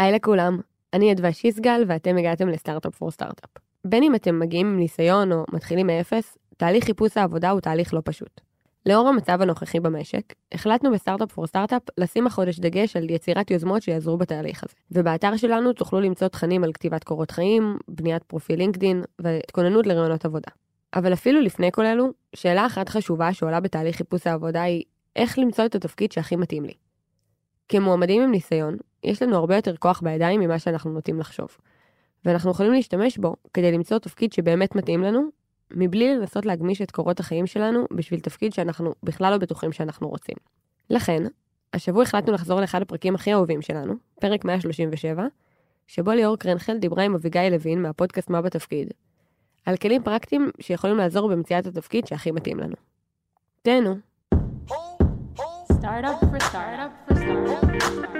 היי לכולם, אני אדווה שיסגל ואתם הגעתם ל Startup for Startup. בין אם אתם מגיעים עם ניסיון או מתחילים מאפס, תהליך חיפוש העבודה הוא תהליך לא פשוט. לאור המצב הנוכחי במשק, החלטנו ב Startup for Startup לשים החודש דגש על יצירת יוזמות שיעזרו בתהליך הזה. ובאתר שלנו תוכלו למצוא תכנים על כתיבת קורות חיים, בניית פרופיל לינקדין והתכוננות לראיונות עבודה. אבל אפילו לפני כל אלו, שאלה אחת חשובה שעולה בתהליך חיפוש העבודה היא איך למצוא את התפקיד שהכי מתאים לי. כמועמדים עם ניסיון, יש לנו הרבה יותר כוח בידיים ממה שאנחנו נוטים לחשוב. ואנחנו יכולים להשתמש בו כדי למצוא תפקיד שבאמת מתאים לנו, מבלי לנסות להגמיש את קורות החיים שלנו בשביל תפקיד שאנחנו בכלל לא בטוחים שאנחנו רוצים. לכן, השבוע החלטנו לחזור לאחד הפרקים הכי אהובים שלנו, פרק 137, שבו ליאור קרנחל דיברה עם אביגיל לוין מהפודקאסט מה בתפקיד, על כלים פרקטיים שיכולים לעזור במציאת התפקיד שהכי מתאים לנו. תהנו. Startup for startup for startup.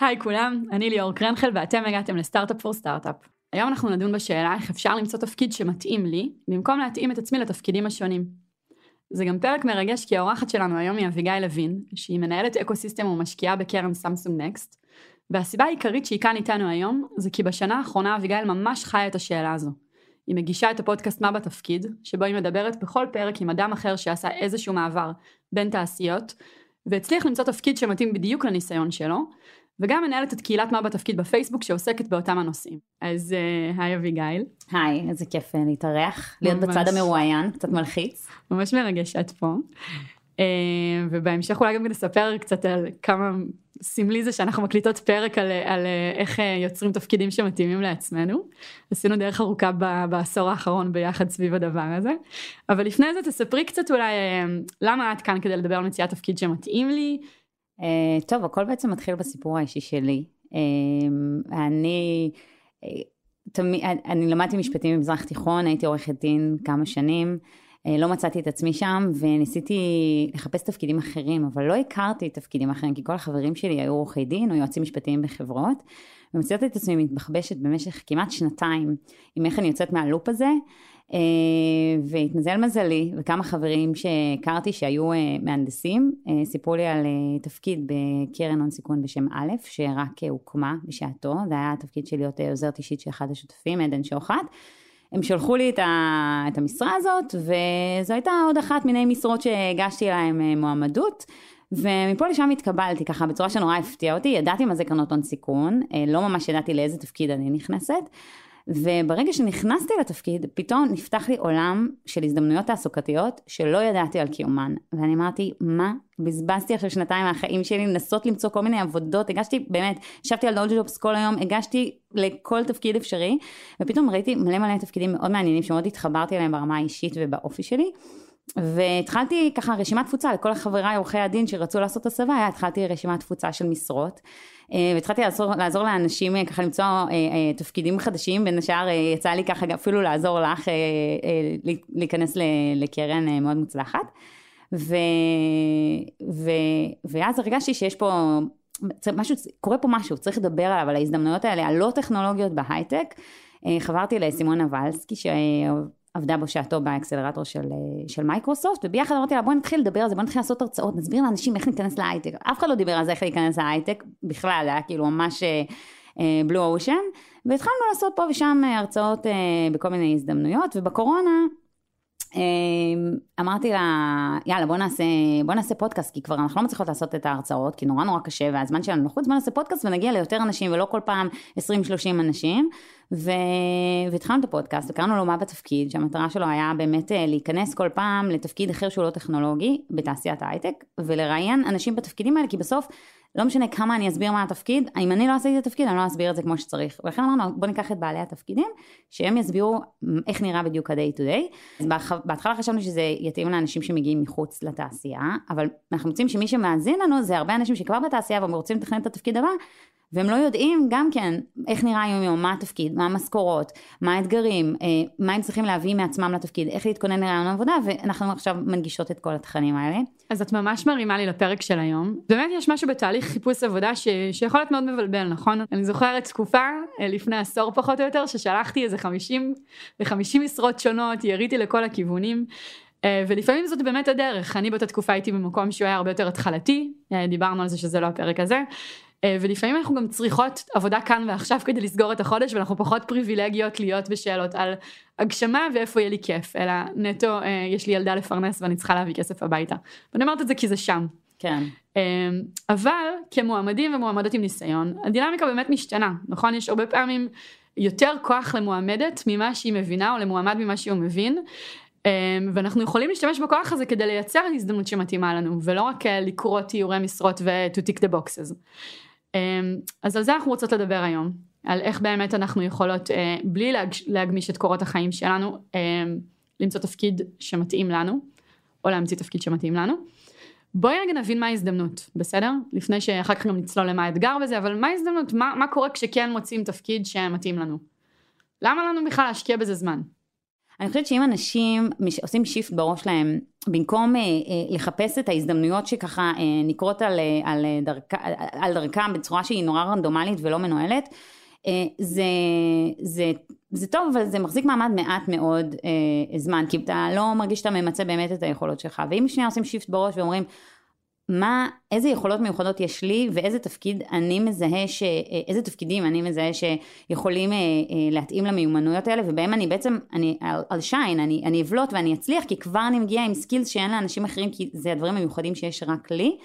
היי כולם, אני ליאור קרנחל ואתם הגעתם ל Startup for Startup. היום אנחנו נדון בשאלה איך אפשר למצוא תפקיד שמתאים לי, במקום להתאים את עצמי לתפקידים השונים. זה גם פרק מרגש כי האורחת שלנו היום היא אביגיל לוין, שהיא מנהלת ecosystem ומשקיעה בקרן Samsung Next, והסיבה העיקרית שהיא כאן איתנו היום, זה כי בשנה האחרונה אביגיל ממש חיה את השאלה הזו. היא מגישה את הפודקאסט מה בתפקיד, שבו היא מדברת בכל פרק עם אדם אחר שעשה איזשהו מעבר בין תעשיות, והצליח למצוא תפקיד שמתאים בדיוק לניסיון שלו, וגם מנהלת את קהילת מה בתפקיד בפייסבוק שעוסקת באותם הנושאים. אז uh, היי אביגיל. היי, איזה כיף אה, להתארח, להיות ממש. בצד המרואיין, קצת מלחיץ. ממש מרגש שאת פה. Uh, ובהמשך אולי גם נספר קצת על כמה סמלי זה שאנחנו מקליטות פרק על, על איך יוצרים תפקידים שמתאימים לעצמנו. עשינו דרך ארוכה ב, בעשור האחרון ביחד סביב הדבר הזה. אבל לפני זה תספרי קצת אולי למה את כאן כדי לדבר על מציאת תפקיד שמתאים לי. Uh, טוב, הכל בעצם מתחיל בסיפור האישי שלי. Uh, אני, uh, תמיד, אני למדתי משפטים במזרח תיכון, הייתי עורכת דין כמה שנים, לא מצאתי את עצמי שם וניסיתי לחפש תפקידים אחרים, אבל לא הכרתי תפקידים אחרים, כי כל החברים שלי היו עורכי דין או יועצים משפטיים בחברות, ומצאתי את עצמי מתבחבשת במשך כמעט שנתיים עם איך אני יוצאת מהלופ הזה. אה, והתמזל מזלי וכמה חברים שהכרתי שהיו אה, מהנדסים אה, סיפרו לי על תפקיד בקרן הון סיכון בשם א' שרק הוקמה בשעתו. זה היה התפקיד של להיות עוזרת אישית של אחד השותפים עדן שוחט. הם שלחו לי את, המשרה הזאת וזו הייתה עוד אחת מיני משרות שהגשתי להם מועמדות. ומפה לשם התקבלתי ככה בצורה שנורא הפתיעה אותי. ידעתי מה זה קרנות הון סיכון לא ממש ידעתי לאיזה תפקיד אני נכנסת וברגע שנכנסתי לתפקיד, פתאום נפתח לי עולם של הזדמנויות תעסוקתיות שלא ידעתי על קיומן. ואני אמרתי, מה? בזבזתי עכשיו שנתיים מהחיים שלי לנסות למצוא כל מיני עבודות, הגשתי, באמת, ישבתי על דולג'ובס ג'ובס כל היום, הגשתי לכל תפקיד אפשרי, ופתאום ראיתי מלא מלא תפקידים מאוד מעניינים שמאוד התחברתי אליהם ברמה האישית ובאופי שלי. והתחלתי ככה רשימת תפוצה לכל חבריי עורכי הדין שרצו לעשות הסבה, התחלתי רשימת תפוצה של משרות. אה, והתחלתי לעזור, לעזור לאנשים אה, ככה למצוא אה, תפקידים חדשים, בין השאר יצא לי ככה אפילו לעזור לך להיכנס לקרן מאוד מוצלחת. ו, ו, ואז הרגשתי שיש פה משהו, קורה פה משהו, צריך לדבר עליו, על ההזדמנויות האלה, הלא טכנולוגיות בהייטק. חברתי לסימונה ולסקי עבדה בשעתו באקסלרטור של, של מייקרוסופט, וביחד אמרתי לה בואי נתחיל לדבר על זה, בואי נתחיל לעשות הרצאות, נסביר לאנשים איך להיכנס להייטק. אף אחד לא דיבר על זה איך להיכנס להייטק, בכלל, היה כאילו ממש blue uh, ocean, והתחלנו לעשות פה ושם הרצאות בכל מיני הזדמנויות, ובקורונה אמרתי לה, יאללה בוא נעשה, בוא נעשה פודקאסט, כי כבר אנחנו לא מצליחות לעשות את ההרצאות, כי נורא נורא קשה והזמן שלנו לחוץ, בוא נעשה פודקאסט ונגיע ליותר אנשים ולא כל פעם 20-30 אנשים. ו... והתחלנו את הפודקאסט וקראנו לו מה בתפקיד, שהמטרה שלו היה באמת אה, להיכנס כל פעם לתפקיד אחר שהוא לא טכנולוגי בתעשיית ההייטק, ולראיין אנשים בתפקידים האלה, כי בסוף לא משנה כמה אני אסביר מה התפקיד, אם אני לא עשיתי את התפקיד אני לא אסביר את זה כמו שצריך. ולכן אמרנו בוא ניקח את בעלי התפקידים, שהם יסבירו איך נראה בדיוק ה-day to day. אז בהתחלה חשבנו שזה יתאים לאנשים שמגיעים מחוץ לתעשייה, אבל אנחנו רוצים שמי שמאזין לנו זה הרבה אנשים שכבר בתעשייה והם רוצים לתכנן את התפקיד הבא, והם לא יודעים גם כן איך נראה היום יום, מה התפקיד, מה המשכורות, מה האתגרים, אה, מה הם צריכים להביא מעצמם לתפקיד, איך להתכונן לרעיון עבודה, ואנחנו עכשיו מנגישות את כל התכנים האלה. אז את ממש מרימה לי לפרק של היום. באמת יש משהו בתהליך חיפוש עבודה ש... שיכול להיות מאוד מבלבל, נכון? אני זוכרת תקופה, אה, לפני עשור פחות או יותר, ששלחתי איזה 50 ו-50 משרות שונות, יריתי לכל הכיוונים. אה, ולפעמים זאת באמת הדרך, אני באותה תקופה הייתי במקום שהוא היה הרבה יותר התחלתי, דיברנו על זה שזה לא הפרק הזה, ולפעמים אנחנו גם צריכות עבודה כאן ועכשיו כדי לסגור את החודש ואנחנו פחות פריבילגיות להיות בשאלות על הגשמה ואיפה יהיה לי כיף אלא נטו אה, יש לי ילדה לפרנס ואני צריכה להביא כסף הביתה. ואני אומרת את זה כי זה שם. כן. אה, אבל כמועמדים ומועמדות עם ניסיון הדינמיקה באמת משתנה נכון יש הרבה פעמים יותר כוח למועמדת ממה שהיא מבינה או למועמד ממה שהוא מבין. ואנחנו יכולים להשתמש בכוח הזה כדי לייצר הזדמנות שמתאימה לנו ולא רק לקרוא תיאורי משרות ו-to tick the boxes. אמ, אז על זה אנחנו רוצות לדבר היום, על איך באמת אנחנו יכולות אה, בלי להגמיש את קורות החיים שלנו אמ, למצוא תפקיד שמתאים לנו, או להמציא תפקיד שמתאים לנו. בואי רגע נבין מה ההזדמנות, בסדר? לפני שאחר כך גם נצלול למה האתגר בזה, אבל מה ההזדמנות? מה, מה קורה כשכן מוצאים תפקיד שמתאים לנו? למה לנו בכלל להשקיע בזה זמן? אני חושבת שאם אנשים עושים shift בראש להם, במקום אה, אה, לחפש את ההזדמנויות שככה אה, נקרות על, אה, על, אה, דרכה, על דרכם בצורה שהיא נורא רנדומלית ולא מנוהלת, אה, זה, זה, זה טוב, אבל זה מחזיק מעמד מעט מאוד אה, זמן, כי אתה לא מרגיש שאתה ממצה באמת את היכולות שלך. ואם שנייה עושים shift בראש ואומרים, מה, איזה יכולות מיוחדות יש לי ואיזה תפקיד אני מזהה, ש, איזה תפקידים אני מזהה שיכולים אה, אה, להתאים למיומנויות האלה ובהם אני בעצם, אני על שיין, אני, אני אבלוט ואני אצליח כי כבר אני מגיעה עם סקילס שאין לאנשים אחרים כי זה הדברים המיוחדים שיש רק לי.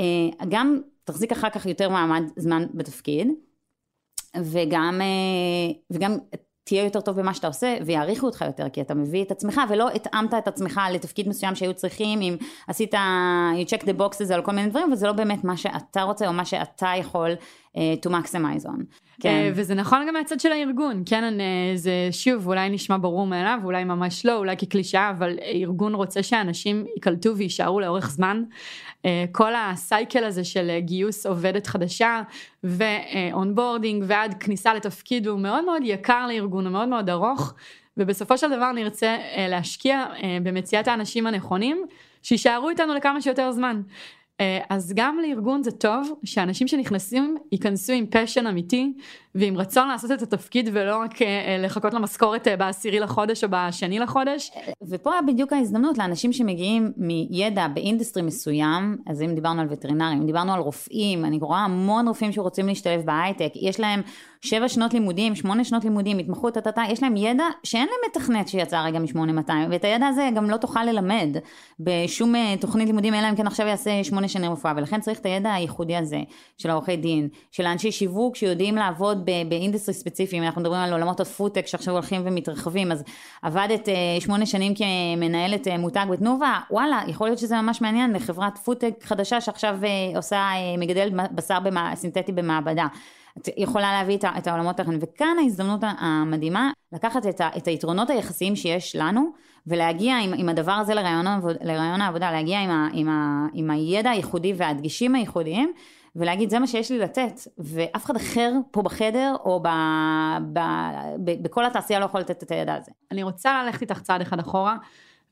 אה, גם תחזיק אחר כך יותר מעמד זמן בתפקיד וגם, וגם תהיה יותר טוב במה שאתה עושה ויעריכו אותך יותר כי אתה מביא את עצמך ולא התאמת את עצמך לתפקיד מסוים שהיו צריכים אם עשית you check the boxes על כל מיני דברים וזה לא באמת מה שאתה רוצה או מה שאתה יכול uh, to maximize on. כן. אה, וזה נכון גם מהצד של הארגון, כן, אני, זה שוב אולי נשמע ברור מאליו, אולי ממש לא, אולי כקלישאה, אבל ארגון רוצה שאנשים ייקלטו ויישארו לאורך זמן. אה, כל ה cycle הזה של גיוס עובדת חדשה ו onboarding ועד כניסה לתפקיד הוא מאוד מאוד יקר לארגון, הוא מאוד מאוד ארוך, ובסופו של דבר נרצה להשקיע במציאת האנשים הנכונים. שיישארו איתנו לכמה שיותר זמן. אה, אז גם לארגון זה טוב שאנשים שנכנסים ייכנסו עם passion אמיתי ועם רצון לעשות את התפקיד ולא רק אה, לחכות למשכורת אה, בעשירי לחודש או בשני לחודש. ופה בדיוק ההזדמנות לאנשים שמגיעים עם ידע ב industry מסוים, אז אם דיברנו על וטרינרים, דיברנו על רופאים, אני רואה המון רופאים שרוצים להשתלב בהייטק, יש להם שבע שנות לימודים, שמונה שנות לימודים, התמחות, טטטה, יש להם ידע שאין להם מתכנת שיצא רגע מ-8200, ואת הידע הזה גם לא תוכל ללמד בשום תוכנית לימודים, אלא אם כן עכשיו יעשה שמונה שנים רפואה, ולכן צריך את הידע הייחודי הזה של העורכי דין, של האנשי שיווק שיודעים לעבוד ב industry ספציפיים, אנחנו מדברים על עולמות הפודטק שעכשיו הולכים ומתרחבים, אז עבדת אה, שמונה שנים כמנהלת אה, מותג בתנובה, וואלה, יכול להיות שזה ממש מעניין לחברת פודטק חדשה שעכשיו אה, עושה, מגדלת בשר במה, סינתטי במעבדה. את יכולה להביא את העולמות האחרים, וכאן ההזדמנות המדהימה לקחת את, ה, את היתרונות היחסיים שיש לנו ולהגיע עם, עם הדבר הזה לרעיון העבודה, להגיע עם, ה, עם, ה, עם הידע הייחודי והדגשים הייחודיים ולהגיד זה מה שיש לי לתת ואף אחד אחר פה בחדר או ב, ב, ב, בכל התעשייה לא יכול לתת את הידע הזה. אני רוצה ללכת איתך צעד אחד אחורה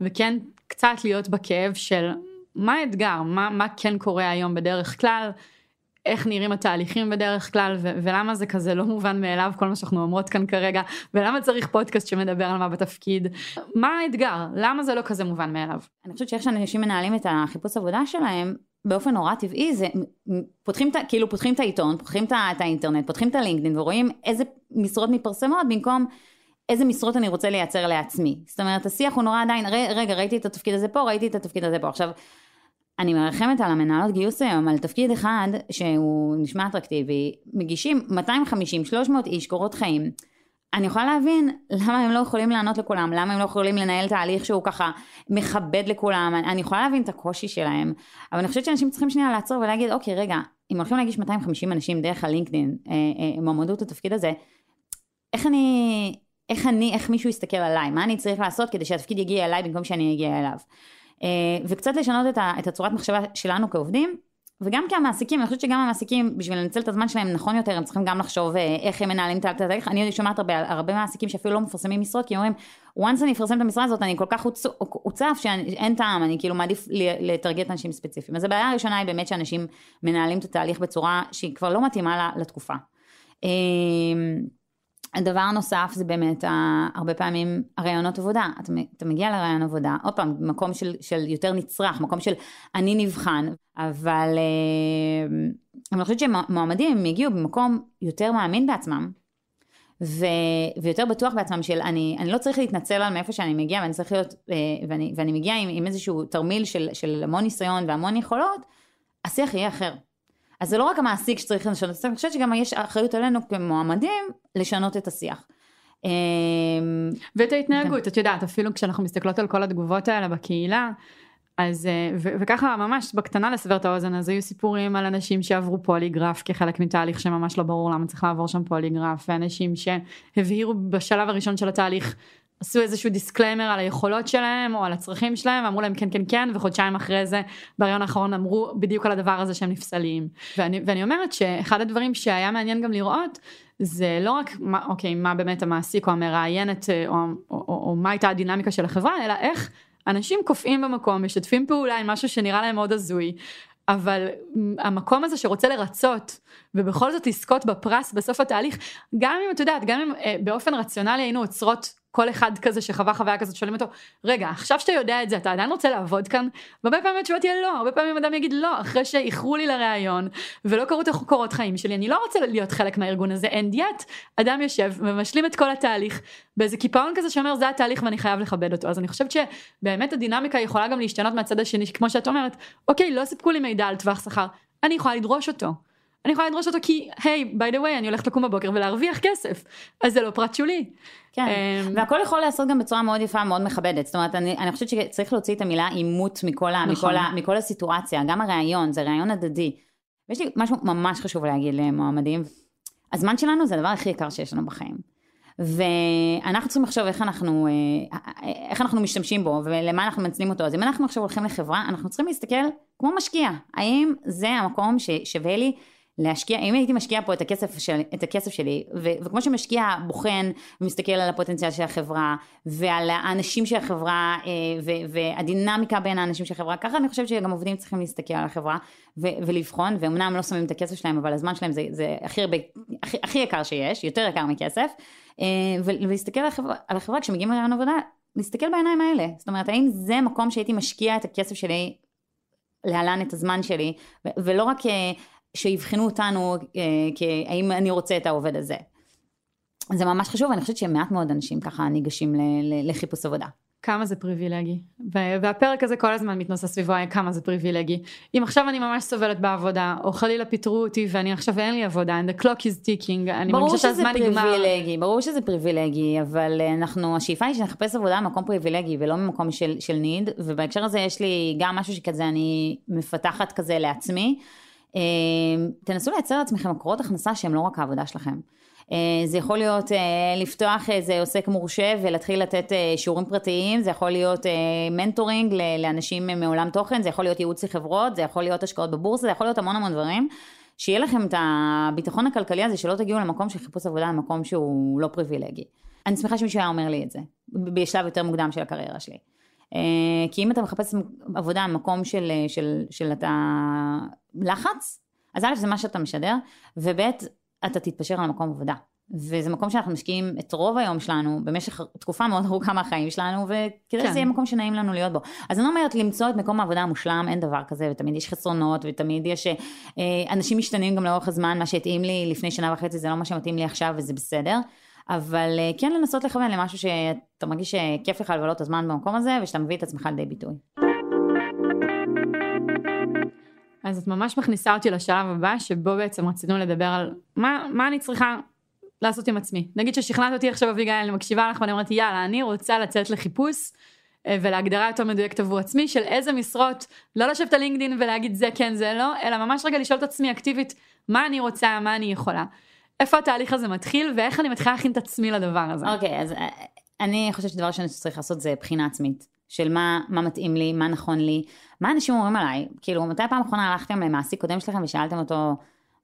וכן קצת להיות בכאב של מה האתגר, מה, מה כן קורה היום בדרך כלל, איך נראים התהליכים בדרך כלל? ו- ולמה זה כזה לא מובן מאליו כל מה שאנחנו אומרות כאן כרגע? ולמה צריך פודקאסט שמדבר על מה בתפקיד? מה האתגר? למה זה לא כזה מובן מאליו. אני חושבת שאיך שאנשים מנהלים את החיפוש עבודה שלהם באופן נורא טבעי זה פותחים את כאילו פותחים את העיתון פותחים את האינטרנט פותחים את הלינקדאין ורואים איזה משרות מתפרסמות במקום איזה משרות אני רוצה לייצר לעצמי זאת אומרת השיח הוא נורא עדיין רגע ראיתי את התפקיד הזה פה ראיתי את התפקיד הזה פה עכשיו אני מרחמת על המנהלות גיוס היום, על תפקיד אחד שהוא נשמע אטרקטיבי, מגישים 250-300 איש קורות חיים. אני יכולה להבין למה הם לא יכולים לענות לכולם, למה הם לא יכולים לנהל תהליך שהוא ככה מכבד לכולם, אני יכולה להבין את הקושי שלהם, אבל אני חושבת שאנשים צריכים שנייה לעצור ולהגיד, אוקיי, רגע, אם הולכים להגיש 250 אנשים דרך הלינקדאין, אה, אה, מועמדות לתפקיד הזה, איך אני, איך אני, איך מישהו יסתכל עליי, מה אני צריך לעשות כדי שהתפקיד יגיע אליי במקום שאני אגיע אליו. אה, וקצת לשנות את הצורת מחשבה שלנו כעובדים, וגם כמעסיקים, אני חושבת שגם המעסיקים, בשביל לנצל את הזמן שלהם נכון יותר, הם צריכים גם לחשוב אה, איך הם מנהלים את התהליך. אני שומעת הרבה, הרבה מעסיקים שאפילו לא מפרסמים משרות, כי אומרים, once אני אפרסם את המשרה הזאת, אני כל כך הוצף שאין טעם, אני כאילו מעדיף לטרגט אנשים ספציפיים. אז הבעיה הראשונה היא באמת שאנשים מנהלים את התהליך בצורה שהיא כבר לא מתאימה לתקופה. אמ, הדבר נוסף זה באמת הרבה פעמים הרעיונות עבודה. אתה מגיע לרעיון עבודה, עוד פעם, מקום של, של יותר נצרך, מקום של אני נבחן, אבל אה, אני חושבת שמועמדים הם יגיעו במקום יותר מאמין בעצמם, ו, ויותר בטוח בעצמם של אני, אני לא צריך להתנצל על מאיפה שאני מגיע ואני צריך להיות, אה, ואני, ואני מגיע עם, עם איזשהו תרמיל של, של המון ניסיון והמון יכולות, השיח יהיה אחר. אז זה לא רק המעסיק שצריך לשנות את השיח, אני חושבת שגם יש אחריות עלינו כמועמדים לשנות את השיח. אמ, ואת ההתנהגות, כן. את יודעת, אפילו כשאנחנו מסתכלות על כל התגובות האלה בקהילה, אז אה, וככה ממש בקטנה לסבר את האוזן אז היו סיפורים על אנשים שעברו פוליגרף כחלק מתהליך שממש לא ברור למה צריך לעבור שם פוליגרף ואנשים שהבהירו בשלב הראשון של התהליך עשו איזשהו disclaimer על היכולות שלהם או על הצרכים שלהם אמרו להם כן כן כן וחודשיים אחרי זה בריאיון האחרון אמרו בדיוק על הדבר הזה שהם נפסלים. ואני, ואני אומרת שאחד הדברים שהיה מעניין גם לראות זה לא רק מה, אוקיי מה באמת המעסיק או המראיינת או, או, או, או מה הייתה הדינמיקה של החברה אלא איך אנשים קופאים במקום משתפים פעולה עם משהו שנראה להם מאוד הזוי אבל המקום הזה שרוצה לרצות ובכל זאת לזכות בפרס בסוף התהליך גם אם את יודעת גם אם אה, באופן רציונלי היינו עוצרות כל אחד כזה שחווה חוויה כזאת שואלים אותו רגע עכשיו שאתה יודע את זה אתה עדיין רוצה לעבוד כאן? והרבה פעמים התשובה תהיה לא. הרבה פעמים אדם יגיד לא אחרי שאיחרו לי לראיון ולא קראו את הקורות חיים שלי. אני לא רוצה להיות חלק מהארגון הזה and yet אדם יושב ומשלים את כל התהליך באיזה קיפאון כזה שאומר זה התהליך ואני חייב לכבד אותו. אז אני חושבת שבאמת הדינמיקה יכולה גם להשתנות מהצד השני כמו שאת אומרת אוקיי לא סיפקו לי מידע על טווח שכר אני יכולה לדרוש אותו אני יכולה לדרוש אותו כי hey by the way אני הולכת לקום בבוקר ולהרוויח כסף אז זה לא פרט שולי. כן, um, והכל יכול להיעשות גם בצורה מאוד יפה מאוד מכבדת זאת אומרת אני, אני חושבת שצריך להוציא את המילה עימות מכל, נכון. מכל, מכל הסיטואציה גם הראיון זה ראיון הדדי. ויש לי משהו ממש חשוב להגיד למועמדים הזמן שלנו זה הדבר הכי יקר שיש לנו בחיים. ואנחנו צריכים לחשוב איך אנחנו, אה, איך אנחנו משתמשים בו ולמה אנחנו מנצלים אותו. אז אם אנחנו עכשיו הולכים לחברה, אנחנו צריכים להסתכל כמו משקיע. האם זה המקום ששווה לי להשקיע, אם הייתי משקיעה פה את הכסף, של, את הכסף שלי, ו, וכמו שמשקיע בוחן ומסתכל על הפוטנציאל של החברה, ועל האנשים של החברה, אה, ו, והדינמיקה בין האנשים של החברה, ככה אני חושבת שגם עובדים צריכים להסתכל על החברה, ו, ולבחון, ואומנם לא שמים את הכסף שלהם, אבל הזמן שלהם זה, זה הכי, הרבה, הכי, הכי יקר שיש, יותר יקר מכסף, אה, ולהסתכל על החברה, על החברה כשמגיעים לרעיון עבודה, להסתכל בעיניים האלה, זאת אומרת, האם זה מקום שהייתי משקיע את הכסף שלי, להלן את הזמן שלי, ולא רק... אה, שיבחנו אותנו אה, האם אני רוצה את העובד הזה. זה ממש חשוב, אני חושבת שמעט מאוד אנשים ככה ניגשים לחיפוש עבודה. כמה זה פריבילגי. והפרק הזה כל הזמן מתנוסס סביבו כמה זה פריבילגי. אם עכשיו אני ממש סובלת בעבודה, או חלילה פיטרו אותי ואני עכשיו אין לי עבודה, and the clock is ticking, אני מרגישה שהזמן נגמר. ברור שזה פריבילגי, ברור שזה פריבילגי, אבל אנחנו, השאיפה היא שנחפש עבודה במקום פריבילגי ולא ממקום של, של ניד, ובהקשר הזה יש לי גם משהו שכזה אני מפתחת כזה לעצמי. אמ, תנסו לייצר לעצמכם מקורות הכנסה שהם לא רק העבודה שלכם. אה, זה יכול להיות אה, לפתוח איזה עוסק מורשה ולהתחיל לתת אה, שיעורים פרטיים, זה יכול להיות מנטורינג לאנשים מעולם תוכן, זה יכול להיות ייעוץ לחברות, זה יכול להיות השקעות בבורסה, זה יכול להיות המון המון דברים. שיהיה לכם את הביטחון הכלכלי הזה, שלא תגיעו למקום של חיפוש עבודה, למקום שהוא לא פריבילגי. אני שמחה שמישהו היה אומר לי את זה, בשלב יותר מוקדם של הקריירה שלי. אה, כי אם אתה מחפש עבודה במקום של, אה, של, של אתה לחץ, אז א' זה מה שאתה משדר, וב' אתה תתפשר על מקום עבודה. וזה מקום שאנחנו משקיעים את רוב היום שלנו במשך תקופה מאוד ארוכה מהחיים שלנו וכדי כן. שזה יהיה מקום שנעים לנו להיות בו. אז אני אומרת למצוא את מקום העבודה המושלם אין דבר כזה ותמיד יש חסרונות ותמיד יש אה, אנשים משתנים גם לאורך הזמן מה שהתאים לי לפני שנה וחצי זה לא מה שמתאים לי עכשיו וזה בסדר. אבל אה, כן לנסות לכוון למשהו שאתה מרגיש שכיף לך לבלות את הזמן במקום הזה ושאתה מביא את עצמך לידי ביטוי. אז את ממש מכניסה אותי לשלב הבא שבו בעצם רצינו לדבר על מה, מה אני צריכה לעשות עם עצמי. נגיד ששכנעת אותי עכשיו אביגיל, אני מקשיבה לך ואני אומרת יאללה אני רוצה לצאת לחיפוש אה, ולהגדרה יותר מדויקת עבור עצמי של איזה משרות, לא לשבת על לינקדין ולהגיד זה כן זה לא, אלא ממש רגע לשאול את עצמי אקטיבית מה אני רוצה, מה אני יכולה. איפה התהליך הזה מתחיל ואיך אני מתחילה להכין את עצמי לדבר הזה. אוקיי, okay, אז אה, אני חושבת שדבר ראשון שצריך לעשות זה בחינה עצמית. של מה, מה מתאים לי, מה נכון לי, מה אנשים אומרים עליי, כאילו מתי פעם אחרונה הלכתם למעסיק קודם שלכם ושאלתם אותו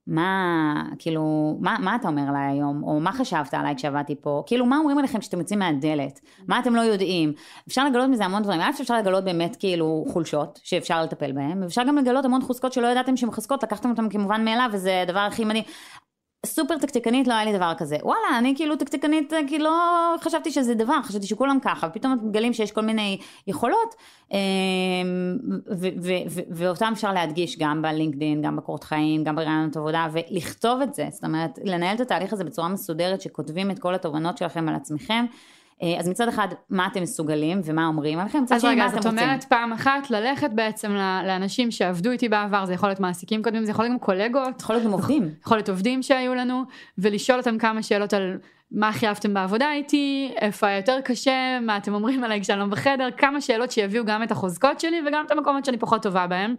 מה, כאילו, מה, מה אתה אומר עליי היום, או מה חשבת עליי כשעבדתי פה, כאילו מה אומרים עליכם כשאתם יוצאים מהדלת, מה אתם לא יודעים, אפשר לגלות מזה המון דברים, א' אפשר לגלות באמת כאילו חולשות שאפשר לטפל בהן, ואפשר גם לגלות המון חוזקות שלא ידעתם שהן חוזקות, לקחתם אותן כמובן מאליו וזה הדבר הכי מדהים, סופר תקתקנית לא היה לי דבר כזה. וואלה אני כאילו תקתקנית כאילו לא חשבתי שזה דבר חשבתי שכולם ככה ופתאום מגלים שיש כל מיני יכולות אמ, ואותם אפשר להדגיש גם בלינקדאין גם בקורות חיים גם ברעיונות עבודה ולכתוב את זה. זאת אומרת לנהל את התהליך הזה בצורה מסודרת שכותבים את כל התובנות שלכם על עצמכם אה, אז מצד אחד, מה אתם מסוגלים ומה אומרים עליכם, מצד שני, מה אתם רוצים. אז רגע, זאת אומרת פעם אחת ללכת בעצם לאנשים שעבדו איתי בעבר, זה יכול להיות מעסיקים קודמים, זה יכול להיות גם קולגות. יכול להיות גם עובדים. יכול להיות עובדים שהיו לנו, ולשאול אותם כמה שאלות על מה הכי אהבתם בעבודה איתי, איפה היה יותר קשה, מה אתם אומרים עליי כשאני לא בחדר, כמה שאלות שיביאו גם את החוזקות שלי וגם את המקומות שאני פחות טובה בהם.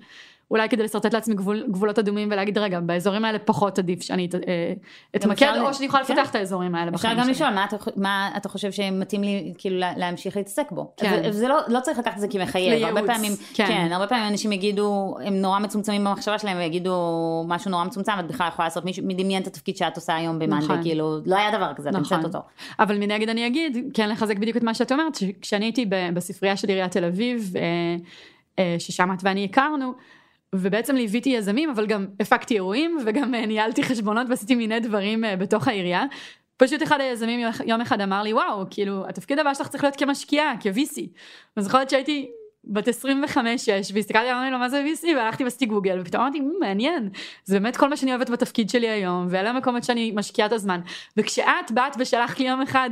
אולי כדי לשרטט לעצמי גבול, גבולות אדומים ולהגיד רגע באזורים האלה פחות עדיף שאני אה, אתמקד או שאני יכולה כן. לפתח את האזורים האלה בחיים שלי. אפשר גם לשאול מה מה אתה חושב שמתאים לי כאילו להמשיך להתעסק בו. כן. וזה לא, לא צריך לקחת את זה כמחייב. הרבה פעמים, כן. כן, הרבה פעמים אנשים יגידו, הם נורא מצומצמים במחשבה שלהם ויגידו משהו נורא מצומצם ואת בכלל יכולה לעשות מישהו מדמיין את התפקיד שאת עושה היום במאנדי, נכון. כאילו לא היה דבר כזה, נכון. את אותו. אבל מנגד אני אגיד, כן לחזק בדיוק את מה שאת אומרת, כשאני הייתי בספרייה של עיריית תל אביב, אה, אה, ששם את ואני הכרנו, ובעצם ליוויתי יזמים אבל גם הפקתי אירועים וגם אה, ניהלתי חשבונות ועשיתי מיני דברים אה, בתוך העירייה. פשוט אחד היזמים יום אחד אמר לי וואו כאילו התפקיד הבא שלך צריך להיות כמשקיעה כ-VC. אז זוכרת שהייתי בת 25-6 והסתכלתי אמרתי לו מה זה VC והלכתי ועשיתי גוגל ופתאום אמרתי מעניין זה באמת כל מה שאני אוהבת בתפקיד שלי היום ואלה המקומות שאני משקיעה את הזמן וכשאת באת ושלחת לי יום אחד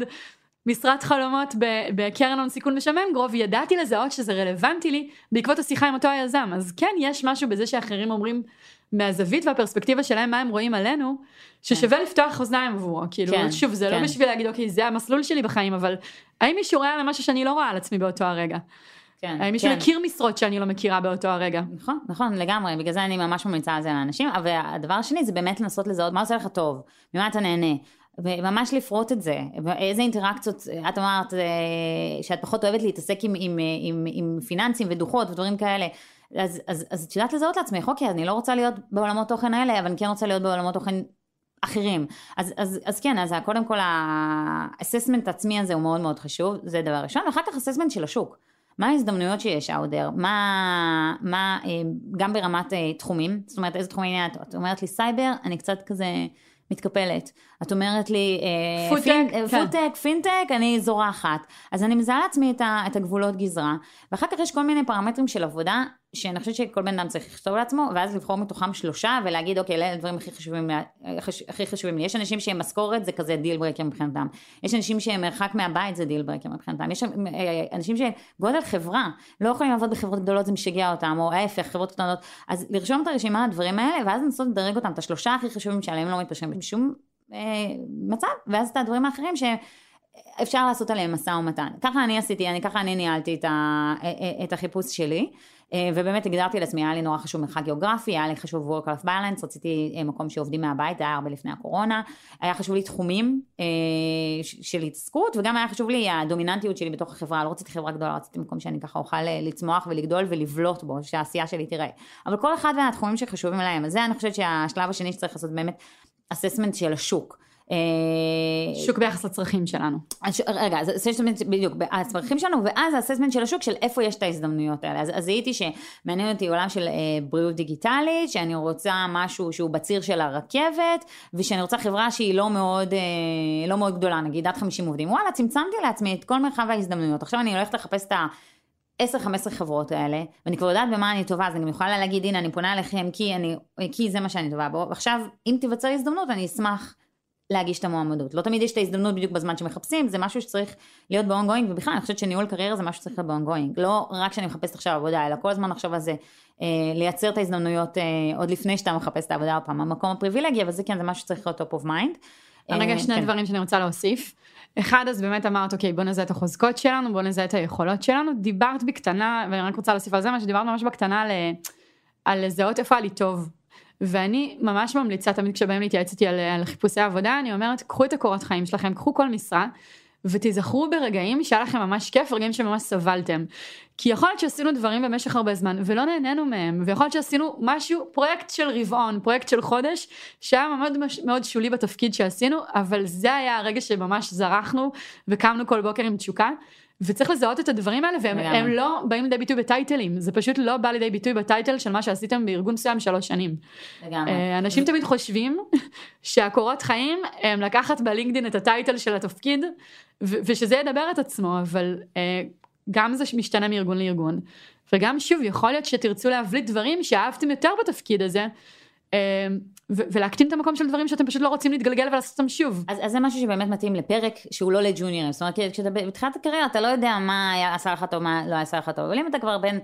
משרת חלומות בקרן הון סיכון משמם גרוב ידעתי לזהות שזה רלוונטי לי בעקבות השיחה עם אותו היזם אז כן יש משהו בזה שאחרים אומרים מהזווית והפרספקטיבה שלהם מה הם רואים עלינו ששווה כן. לפתוח אוזניים עבורו כאילו כן, שוב זה לא כן. לא בשביל להגיד אוקיי זה המסלול שלי בחיים אבל האם מישהו רואה על משהו שאני לא רואה על עצמי באותו הרגע. כן, האם מישהו כן. מכיר משרות שאני לא מכירה באותו הרגע? נכון, נכון, לגמרי, בגלל זה אני ממש ממליצה על זה לאנשים, אבל הדבר השני זה באמת לנסות לזהות מה עושה לך טוב, ממה אתה נהנה, וממש לפרוט את זה, איזה אינטראקציות, את אמרת אה, שאת פחות אוהבת להתעסק עם, עם, עם, עם פיננסים ודוחות ודברים כאלה, אז, אז, אז את יודעת לזהות לעצמך, אוקיי, אני לא רוצה להיות בעולמות תוכן האלה, אבל אני כן רוצה להיות בעולמות תוכן אחרים. אז, אז, אז כן, אז קודם כל האססמנט עצמי הזה הוא מאוד מאוד חשוב, זה דבר ראשון, ואחר כך אססמנט של השוק. מה ההזדמנויות שיש אאודר, מה, מה, אה, גם ברמת אה, תחומים, זאת אומרת איזה תחומים את, אומרת לי סייבר, אני קצת כזה מתקפלת. את אומרת לי, אה, פודטק, כן. פינטק, אני זורחת. אז אני מזהה לעצמי את הגבולות גזרה, ואחר כך יש כל מיני פרמטרים של עבודה, שאני חושבת שכל בן אדם צריך לכתוב לעצמו, ואז לבחור מתוכם שלושה, ולהגיד, אוקיי, אלה הדברים הכי חשובים, הכי חשובים לי. יש אנשים שהם משכורת, זה כזה deal breaker מבחינתם. יש אנשים שהם מרחק מהבית, זה deal breaker מבחינתם. יש אה, אנשים שגודל חברה, לא יכולים לעבוד בחברות גדולות, זה משגע אותם, או ההפך, חברות קטנות. אז לרשום את הרשימה, הדברים האלה, ואז לנסות לדרג אותם, את השלושה הכי חשובים שעליהם לא מתפשרים בשום אה, מצב, ואז את הדברים האחרים שאפשר לעשות עליהם משא ומתן. ככה אני עשיתי, אני, ככה אני ניהלתי את, ה, אה, אה, את החיפוש שלי, ובאמת הגדרתי לעצמי, היה לי נורא חשוב מרחק גיאוגרפי, היה לי חשוב work life balance, רציתי מקום שעובדים מהבית, זה היה הרבה לפני הקורונה, היה חשוב לי תחומים של התעסקות, וגם היה חשוב לי הדומיננטיות שלי בתוך החברה, לא רציתי חברה גדולה, רציתי מקום שאני ככה אוכל לצמוח ולגדול ולבלוט בו, שהעשייה שלי תראה. אבל כל אחד מהתחומים שחשובים להם, אז זה אני חושבת שהשלב השני שצריך לעשות באמת אססמנט של השוק. אה, שוק ביחס לצרכים שלנו. רגע, זה אססמנט בדיוק, הצרכים שלנו, ואז האססמנט של השוק של איפה יש את ההזדמנויות האלה. אז, אז זיהיתי שמעניין אותי עולם של אה, בריאות דיגיטלית, שאני רוצה משהו שהוא בציר של הרכבת, ושאני רוצה חברה שהיא לא מאוד, אה, לא מאוד גדולה, נגיד עד 50 עובדים. וואלה, צמצמתי לעצמי את כל מרחב ההזדמנויות. עכשיו אני הולכת לחפש את ה... 10-15 חברות האלה, ואני כבר יודעת במה אני טובה, אז אני יכולה להגיד, הנה, אני פונה אליכם כי, אני, כי זה מה שאני טובה בו, ועכשיו, אם תיווצר הזדמנות, אני אשמח להגיש את המועמדות. לא תמיד יש את ההזדמנות בדיוק בזמן שמחפשים, זה משהו שצריך להיות ב-ongoing, ובכלל, אני חושבת שניהול קריירה זה משהו שצריך להיות ב-ongoing. לא רק שאני מחפשת עכשיו עבודה, אלא כל הזמן לחשוב על זה, אה, לייצר את ההזדמנויות אה, עוד לפני שאתה מחפש את העבודה, עוד פעם, המקום הפריבילגי, אבל זה כן, זה משהו שצריך להיות top of mind. רגע, שני כן. דברים שאני רוצה להוסיף. אחד, אז באמת אמרת, אוקיי, בוא נזהה את החוזקות שלנו, בוא נזהה את היכולות שלנו. דיברת בקטנה, ואני רק רוצה להוסיף על זה מה שדיברת ממש בקטנה, על, על לזהות איפה היה לי טוב. ואני ממש ממליצה תמיד כשבאים להתייעץ איתי על, על חיפושי עבודה, אני אומרת, קחו את הקורות חיים שלכם, קחו כל משרה, ותיזכרו ברגעים שהיה לכם ממש כיף, רגעים שממש סבלתם. כי יכול להיות שעשינו דברים במשך הרבה זמן ולא נהנינו מהם, ויכול להיות שעשינו משהו, פרויקט של רבעון, פרויקט של חודש, שהיה מאוד, מאוד שולי בתפקיד שעשינו, אבל זה היה הרגע שממש זרחנו וקמנו כל בוקר עם תשוקה. וצריך לזהות את הדברים האלה והם לא באים לידי ביטוי בטייטלים זה פשוט לא בא לידי ביטוי בטייטל של מה שעשיתם בארגון מסוים שלוש שנים. לגמרי. אה, אנשים תמיד חושבים שהקורות חיים הם לקחת בלינקדין את הטייטל של התפקיד ושזה ידבר את עצמו אבל אה, גם זה משתנה מארגון לארגון וגם שוב יכול להיות שתרצו להבליט דברים שאהבתם יותר בתפקיד הזה. ולהקטין את המקום של דברים שאתם פשוט לא רוצים להתגלגל ולעשות אותם שוב. אז, אז זה משהו שבאמת מתאים לפרק שהוא לא לג'וניורים, זאת אומרת כשאתה בתחילת הקריירה אתה לא יודע מה היה עשה לך טוב, מה לא עשה לך טוב, אבל אם אתה כבר בין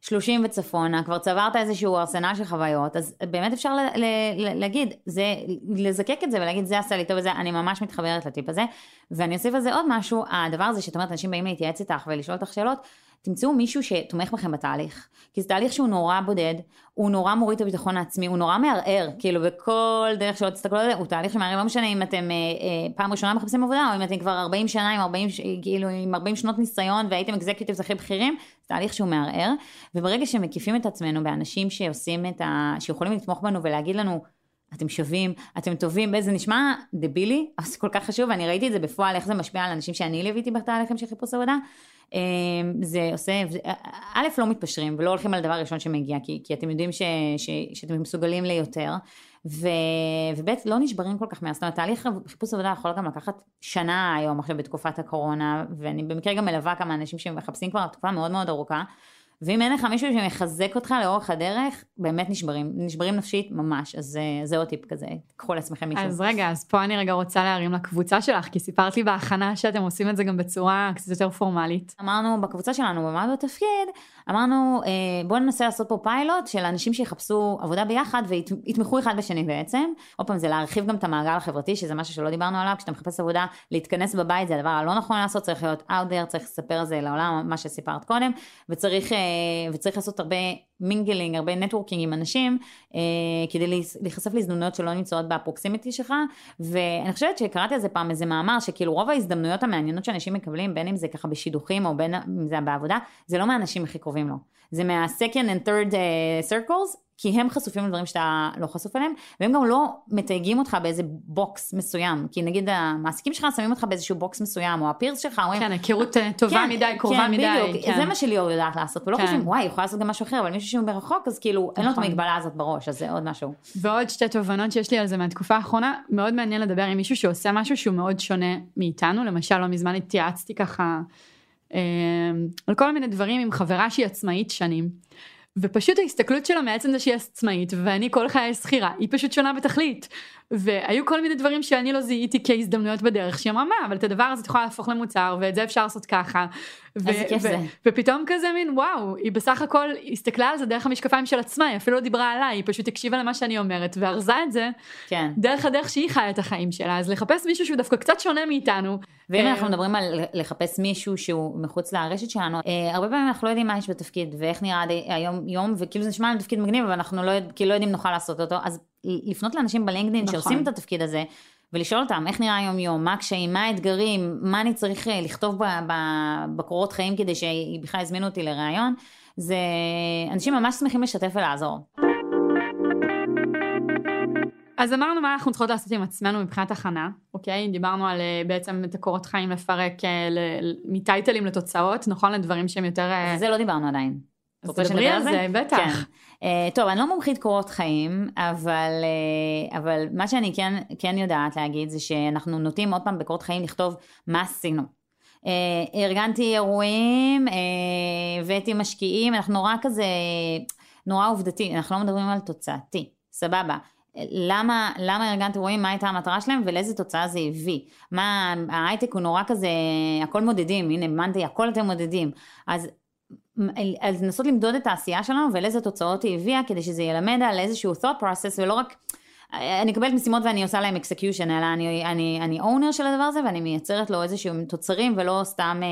30 וצפונה, כבר צברת איזשהו ארסנל של חוויות, אז באמת אפשר ל, ל, ל, להגיד, זה, לזקק את זה ולהגיד זה עשה לי טוב וזה, אני ממש מתחברת לטיפ הזה, ואני אוסיף על זה עוד משהו, הדבר הזה שאת אומרת אנשים באים להתייעץ איתך ולשאול אותך שאלות, תמצאו מישהו שתומך בכם בתהליך. כי זה תהליך שהוא נורא בודד, הוא נורא מוריד את הביטחון העצמי, הוא נורא מערער, כאילו בכל דרך שלא תסתכלו על זה, הוא תהליך שמערער, לא משנה אם אתם אה, אה, פעם ראשונה מחפשים עבודה, או אם אתם כבר 40 שנה עם 40, כאילו עם 40 שנות ניסיון והייתם אקזקיוטיבס הכי בכירים, זה תהליך שהוא מערער, וברגע שמקיפים את עצמנו באנשים שעושים את ה... שיכולים לתמוך בנו ולהגיד לנו, אתם שווים, אתם טובים, זה נשמע דבילי, אבל זה כל כך חשוב, ואני ראיתי את זה בפועל, איך זה משפיע על אנשים שאני ליוויתי בתהליכים של חיפוש עבודה, זה עושה, א', לא מתפשרים ולא הולכים על הדבר הראשון שמגיע, כי, כי אתם יודעים ש, ש, שאתם מסוגלים ליותר, ו, וב', לא נשברים כל כך מהר, זאת אומרת, תהליך חיפוש עבודה יכול גם לקחת שנה היום עכשיו בתקופת הקורונה, ואני במקרה גם מלווה כמה אנשים שמחפשים כבר תקופה מאוד מאוד ארוכה. ואם אין לך מישהו שמחזק אותך לאורך הדרך, באמת נשברים, נשברים נפשית ממש, אז אה, זה עוד טיפ כזה, קחו לעצמכם מישהו. אז רגע, אז פה אני רגע רוצה להרים לקבוצה שלך, כי סיפרת לי בהכנה שאתם עושים את זה גם בצורה קצת יותר פורמלית. אמרנו בקבוצה שלנו, במה בתפקיד, אמרנו אה, בואו ננסה לעשות פה פיילוט של אנשים שיחפשו עבודה ביחד ויתמכו אחד בשני בעצם. עוד פעם זה להרחיב גם את המעגל החברתי שזה משהו שלא דיברנו עליו, כשאתה מחפש עבודה להתכנס בבית זה הדבר הלא נכון לעשות, צריך להיות out צריך לספר על זה לעולם, מה שסיפרת קודם, וצריך, אה, וצריך לעשות הרבה mingling, הרבה networking עם אנשים, אה, כדי להיחשף להזדמנויות שלא נמצאות ב proximity שלך, ואני חושבת שקראתי על זה פעם איזה מאמר, שכאילו רוב ההזדמנויות המעניינות שאנשים מקבלים, בין אם זה ככה בשידוכים או בין אם זה בעבודה, זה לא מהאנשים הכי קרובים לו, זה מה-second and third uh, circles, כי הם חשופים לדברים שאתה לא חשוף אליהם, והם גם לא מתייגים אותך באיזה box מסוים, כי נגיד המעסיקים שלך שמים אותך באיזשהו box מסוים, או ה peers שלך, אומרים... כן, היכרות אה, טובה כן, מדי, קרובה כן, מדי. בדיוק, כן. זה מה שליאור יודעת לעשות, ולא כן. חושבים, וואי, יכולה לעשות גם משהו אחר, אבל מישהו שהוא מרחוק, אז כאילו, נכון. אין לו את נכון. המגבלה הזאת בראש, אז זה עוד משהו. ועוד שתי תובנות שיש לי על זה מהתקופה האחרונה, מאוד מעניין לדבר עם מישהו שעושה משהו שהוא מאוד שונה מאיתנו, למשל לא מזמן התייעצתי ככה אה, על כל מיני דברים עם חברה שהיא עצמאית שנים. ופשוט ההסתכלות שלה מעצם זה שהיא עצמאית ואני כל חיי שכירה היא פשוט שונה בתכלית והיו כל מיני דברים שאני לא זיהיתי כהזדמנויות בדרך שהיא אמרה מה אבל את הדבר הזה את יכולה להפוך למוצר ואת זה אפשר לעשות ככה. ופתאום כזה מין וואו היא בסך הכל הסתכלה על זה דרך המשקפיים של עצמה היא אפילו לא דיברה עליי היא פשוט הקשיבה למה שאני אומרת וארזה את זה כן. דרך הדרך שהיא חיה את החיים שלה אז לחפש מישהו שהוא דווקא קצת שונה מאיתנו. ואם אנחנו אה, מדברים על לחפש מישהו שהוא מחוץ לרשת שלנו אה, הרבה פעמים אנחנו לא יודעים מה יש בתפקיד ואיך נראה היום יום וכאילו זה נשמע לנו תפקיד מגניב אבל אנחנו לא, כאילו לא יודעים נוכל לעשות אותו אז לפנות לאנשים בלינקדאין נכון. שעושים את התפקיד הזה, ולשאול אותם איך נראה היום יום, מה הקשיים, מה האתגרים, מה אני צריך אה, לכתוב בקורות חיים כדי שבכלל יזמינו אותי לראיון, זה אנשים ממש שמחים לשתף ולעזור. אז אמרנו מה אנחנו צריכות לעשות עם עצמנו מבחינת הכנה, אוקיי? דיברנו על אה, בעצם את הקורות חיים לפרק אה, מטייטלים לתוצאות, נכון? לדברים שהם יותר... זה לא דיברנו עדיין. אז תדברי על זה, בטח. כן. Uh, טוב, אני לא מומחית קורות חיים, אבל, uh, אבל מה שאני כן, כן יודעת להגיד זה שאנחנו נוטים עוד פעם בקורות חיים לכתוב מה עשינו. Uh, ארגנתי אירועים, uh, הבאתי משקיעים, אנחנו נורא כזה, נורא עובדתי, אנחנו לא מדברים על תוצאתי, סבבה. למה, למה ארגנתי אירועים, מה הייתה המטרה שלהם ולאיזה תוצאה זה הביא. מה, ההייטק הוא נורא כזה, הכל מודדים, הנה מאנדי, הכל אתם מודדים. אז אז לנסות למדוד את העשייה שלנו ולאיזה תוצאות היא הביאה, כדי שזה ילמד על איזשהו thought process ולא רק, אני מקבלת משימות ואני עושה להם execution, אלא אני, אני, אני owner של הדבר הזה ואני מייצרת לו איזשהם תוצרים ולא סתם אה,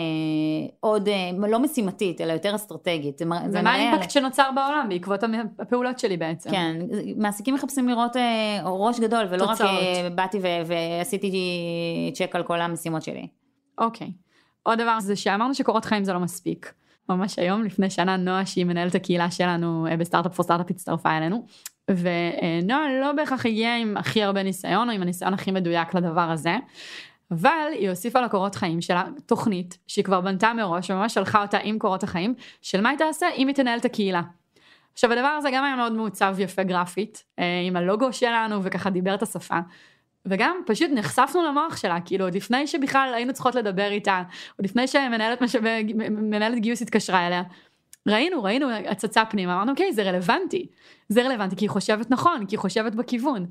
עוד, אה, לא משימתית, אלא יותר אסטרטגית. ומה האימפקט על... שנוצר בעולם בעקבות הפעולות שלי בעצם? כן, מעסיקים מחפשים לראות אה, ראש גדול ולא תוצאות. רק אה, באתי ו- ועשיתי צ'ק על כל המשימות שלי. אוקיי. עוד דבר זה שאמרנו שקורות חיים זה לא מספיק. ממש היום לפני שנה נועה שהיא מנהלת הקהילה שלנו אה, בסטארט-אפ פור סטארט-אפ הצטרפה אלינו. ונועה לא בהכרח הגיעה עם הכי הרבה ניסיון או עם הניסיון הכי מדויק לדבר הזה. אבל היא הוסיפה לקורות חיים שלה תוכנית שהיא כבר בנתה מראש וממש שלחה אותה עם קורות החיים של מה היא תעשה אם היא תנהל את הקהילה. עכשיו הדבר הזה גם היה מאוד מעוצב יפה גרפית אה, עם הלוגו שלנו וככה דיבר את השפה. וגם פשוט נחשפנו למוח שלה כאילו עוד לפני שבכלל היינו צריכות לדבר איתה עוד לפני שמנהלת משאבי גיוס התקשרה אליה. ראינו ראינו הצצה פנימה אמרנו אוקיי זה רלוונטי זה רלוונטי כי היא חושבת נכון כי היא חושבת בכיוון.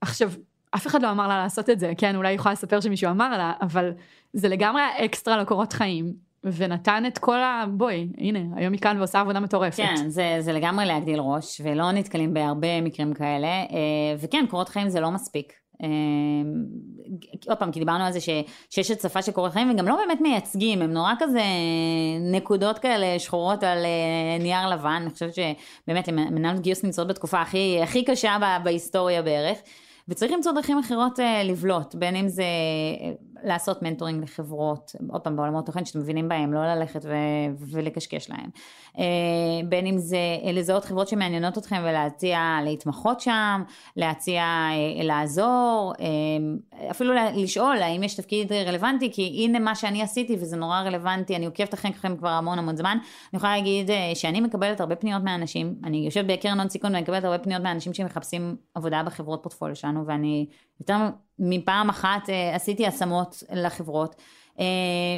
עכשיו אף אחד לא אמר לה לעשות את זה כן אולי היא יכולה לספר שמישהו אמר לה אבל זה לגמרי אקסטרה לקורות חיים ונתן את כל ה... בואי, הנה, היום היא כאן ועושה עבודה מטורפת. כן, זה, זה לגמרי להגדיל ראש, ולא נתקלים בהרבה מקרים כאלה, אה, וכן, קורות חיים זה לא מספיק. אה, עוד פעם, כי דיברנו על זה ש, שיש הצפה של קורות חיים, וגם לא באמת מייצגים, הם נורא כזה נקודות כאלה שחורות על אה, נייר לבן, אני חושבת שבאמת, מנהלת גיוס נמצאות בתקופה הכי, הכי קשה בהיסטוריה בערך. וצריך למצוא דרכים אחרות uh, לבלוט, בין אם זה uh, לעשות מנטורינג לחברות, עוד פעם בעולמות תוכן שאתם מבינים בהם, לא ללכת ו- ולקשקש להם. Uh, בין אם זה לזהות חברות שמעניינות אתכם ולהציע להתמחות שם, להציע uh, לעזור, uh, אפילו לשאול האם יש תפקיד רלוונטי, כי הנה מה שאני עשיתי וזה נורא רלוונטי, אני עוקבת אחריכם כבר המון המון זמן. אני יכולה להגיד שאני מקבלת הרבה פניות מאנשים, אני יושבת בקרן הון סיכון ואני מקבלת הרבה פניות מאנשים שמחפשים עבודה בחברות פורטפוליו שלנו, ואני יותר מפעם אחת אה, עשיתי השמות לחברות. אה,